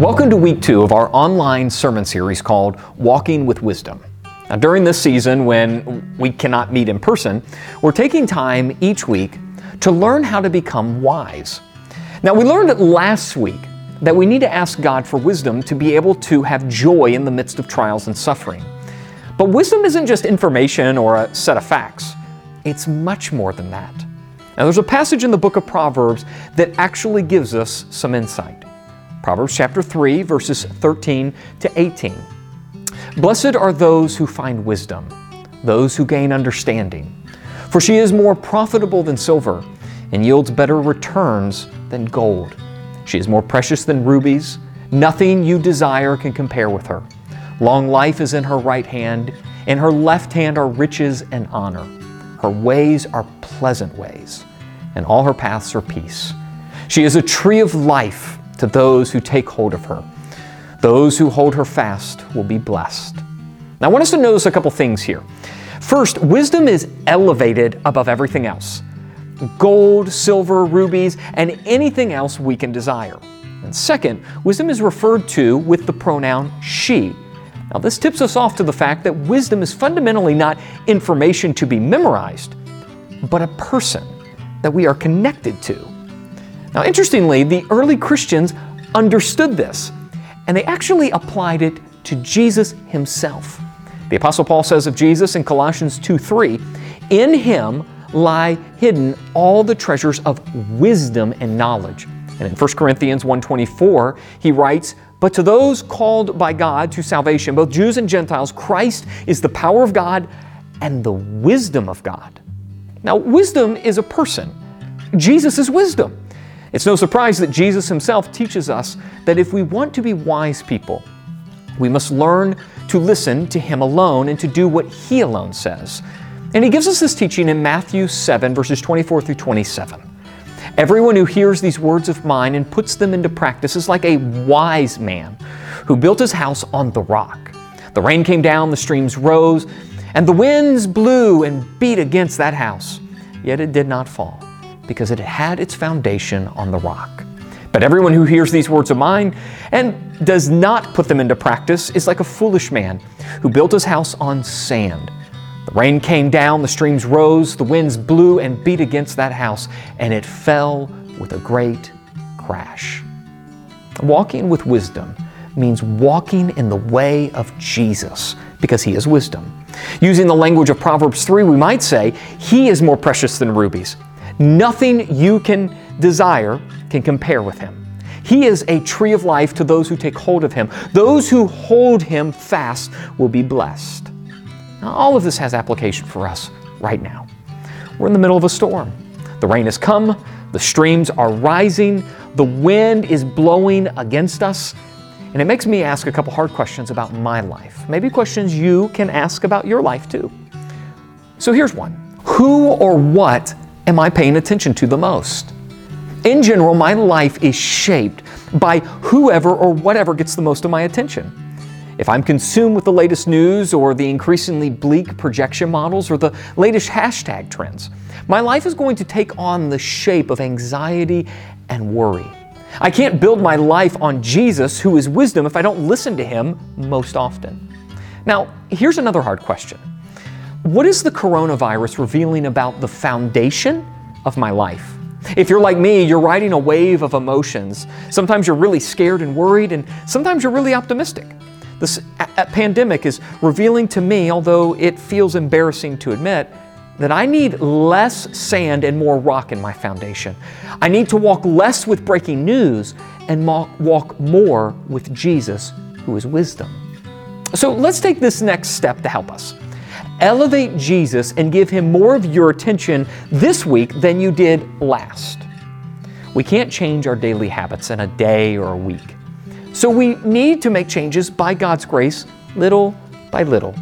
Welcome to week two of our online sermon series called Walking with Wisdom. Now, during this season, when we cannot meet in person, we're taking time each week to learn how to become wise. Now, we learned last week that we need to ask God for wisdom to be able to have joy in the midst of trials and suffering. But wisdom isn't just information or a set of facts, it's much more than that. Now, there's a passage in the book of Proverbs that actually gives us some insight. Proverbs chapter 3, verses 13 to 18. Blessed are those who find wisdom, those who gain understanding. For she is more profitable than silver and yields better returns than gold. She is more precious than rubies. Nothing you desire can compare with her. Long life is in her right hand, in her left hand are riches and honor. Her ways are pleasant ways, and all her paths are peace. She is a tree of life to those who take hold of her. Those who hold her fast will be blessed. Now, I want us to notice a couple things here. First, wisdom is elevated above everything else gold, silver, rubies, and anything else we can desire. And second, wisdom is referred to with the pronoun she. Now, this tips us off to the fact that wisdom is fundamentally not information to be memorized, but a person that we are connected to. Now, interestingly, the early Christians understood this, and they actually applied it to Jesus himself. The Apostle Paul says of Jesus in Colossians 2 3, In him lie hidden all the treasures of wisdom and knowledge. And in 1 Corinthians 1:24, he writes, "But to those called by God to salvation, both Jews and Gentiles, Christ is the power of God and the wisdom of God." Now, wisdom is a person. Jesus is wisdom. It's no surprise that Jesus himself teaches us that if we want to be wise people, we must learn to listen to him alone and to do what he alone says. And he gives us this teaching in Matthew 7, verses 24 through 27. Everyone who hears these words of mine and puts them into practice is like a wise man who built his house on the rock. The rain came down, the streams rose, and the winds blew and beat against that house. Yet it did not fall because it had its foundation on the rock. But everyone who hears these words of mine and does not put them into practice is like a foolish man who built his house on sand. The rain came down, the streams rose, the winds blew and beat against that house, and it fell with a great crash. Walking with wisdom means walking in the way of Jesus because he is wisdom. Using the language of Proverbs 3, we might say, He is more precious than rubies. Nothing you can desire can compare with him. He is a tree of life to those who take hold of him. Those who hold him fast will be blessed. Now, all of this has application for us right now. We're in the middle of a storm. The rain has come, the streams are rising, the wind is blowing against us, and it makes me ask a couple hard questions about my life. Maybe questions you can ask about your life too. So here's one Who or what am I paying attention to the most? In general, my life is shaped by whoever or whatever gets the most of my attention. If I'm consumed with the latest news or the increasingly bleak projection models or the latest hashtag trends, my life is going to take on the shape of anxiety and worry. I can't build my life on Jesus, who is wisdom, if I don't listen to him most often. Now, here's another hard question what is the coronavirus revealing about the foundation of my life? If you're like me, you're riding a wave of emotions. Sometimes you're really scared and worried, and sometimes you're really optimistic. This pandemic is revealing to me, although it feels embarrassing to admit, that I need less sand and more rock in my foundation. I need to walk less with breaking news and walk more with Jesus, who is wisdom. So let's take this next step to help us. Elevate Jesus and give Him more of your attention this week than you did last. We can't change our daily habits in a day or a week. So we need to make changes by God's grace, little by little.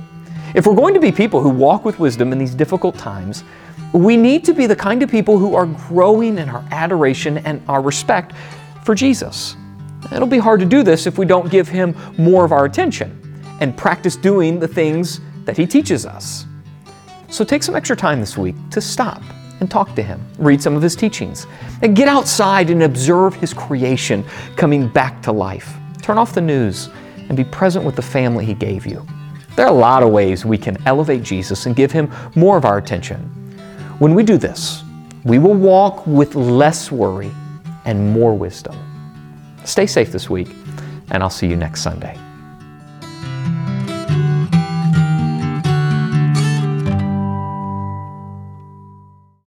If we're going to be people who walk with wisdom in these difficult times, we need to be the kind of people who are growing in our adoration and our respect for Jesus. It'll be hard to do this if we don't give Him more of our attention and practice doing the things that He teaches us. So take some extra time this week to stop and talk to Him, read some of His teachings, and get outside and observe His creation coming back to life. Turn off the news and be present with the family He gave you. There are a lot of ways we can elevate Jesus and give Him more of our attention. When we do this, we will walk with less worry and more wisdom. Stay safe this week, and I'll see you next Sunday.